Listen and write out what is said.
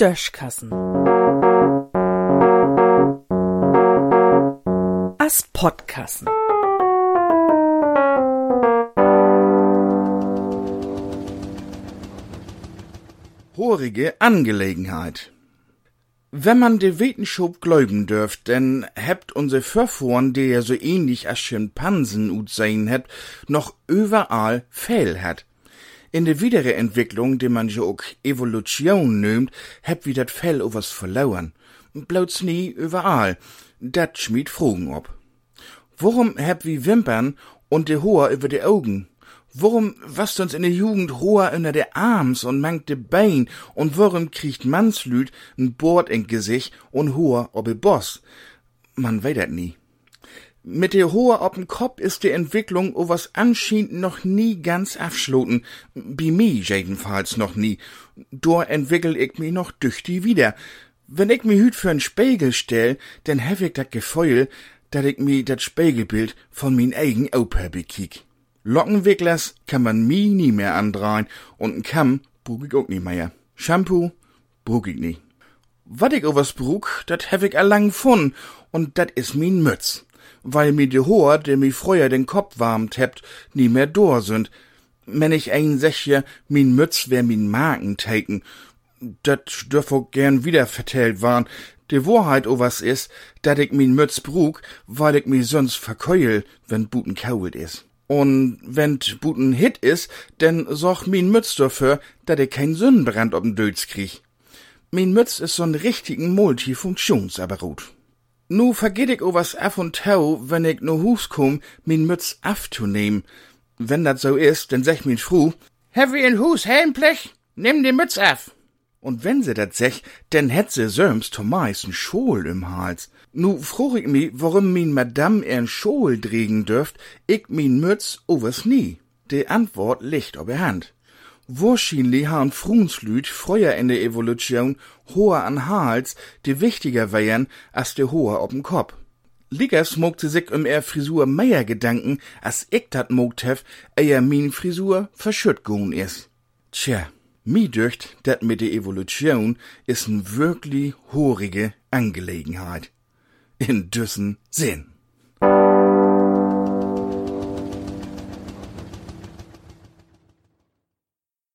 Döschkassen. As Podkassen. Horige Angelegenheit. Wenn man de Wetenschub gläuben dürft, denn hebt unser Verfahren, der ja so ähnlich als Schimpansen ut sein hat, noch überall Fehl hat. In der Wiederentwicklung, die man ja auch Evolution nimmt, hebt wie dat Fell o was verloren. Bloß nie überall. Dat schmied Fragen ob. Warum heb wie Wimpern und de Hoher über de Augen? Warum was uns in der Jugend hoher unter de Arms und mangt de Bein und warum kriegt Mannslüd n Bord in Gesicht und hoher ob e Boss? Man weet dat nie. Mit der Hoher ob'n Kopf ist die Entwicklung o was anscheinend noch nie ganz abschloten. Bi mi jedenfalls noch nie. Dor entwickel ich mi noch düchtig wieder. Wenn ich mi hüt für n Spiegel stell, denn hab ich dat Gefühl, dat ich mi dat Spiegelbild von min eigen Opa bekiek. Lockenwicklers kann man mi nie mehr andrehen und n Kamm brug ich auch nie mehr. Shampoo brug ich nie. Wat ich o was brug, dat hab ich allang von und dat is min Mütz. Weil mi de Hoher, der mi früher den Kopf warmt hebt, nie mehr dor sind. Wenn ich ein seche, min Mütz wär min Marken taken, dat dürf auch gern wieder vertellt waren. De Wahrheit o was is, dat ich min Mütz brug, weil ich mi sonst verkeul, wenn Buten kaut is. Und wenn Buten Hit is, denn sorg min Mütz dafür, dat ich kein Sündenbrand ob'n Dötz krieg. Min Mütz is so'n richtigen Multifunktionsapparat. Nu vergeht ich o was af und tau, wenn ich no Hus komm, min Mütz afzunehmen. Wenn dat so is, denn sech min Fru, wie in Hus Helmplech? Nimm die Mütz af. Und wenn se dat sech, denn hätt se söms Thomaisen Schol im Hals. Nu fruch ich mi, warum min Madame ihren Schol dregen dürft, ich min Mütz overs nie. De Antwort liegt ob er Hand. Wahrscheinlich haben Frunslüd früher in der Evolution hoher an Hals, die wichtiger wären als de hoher ob'n Kopf. Liggers mogte sich um er Frisur mehr Gedanken, als ich dat mogt hef, eher min Frisur verschütt goen is. Tja, mi dürcht, dat mit der Evolution is n wirklich horige Angelegenheit. In düssen Sinn.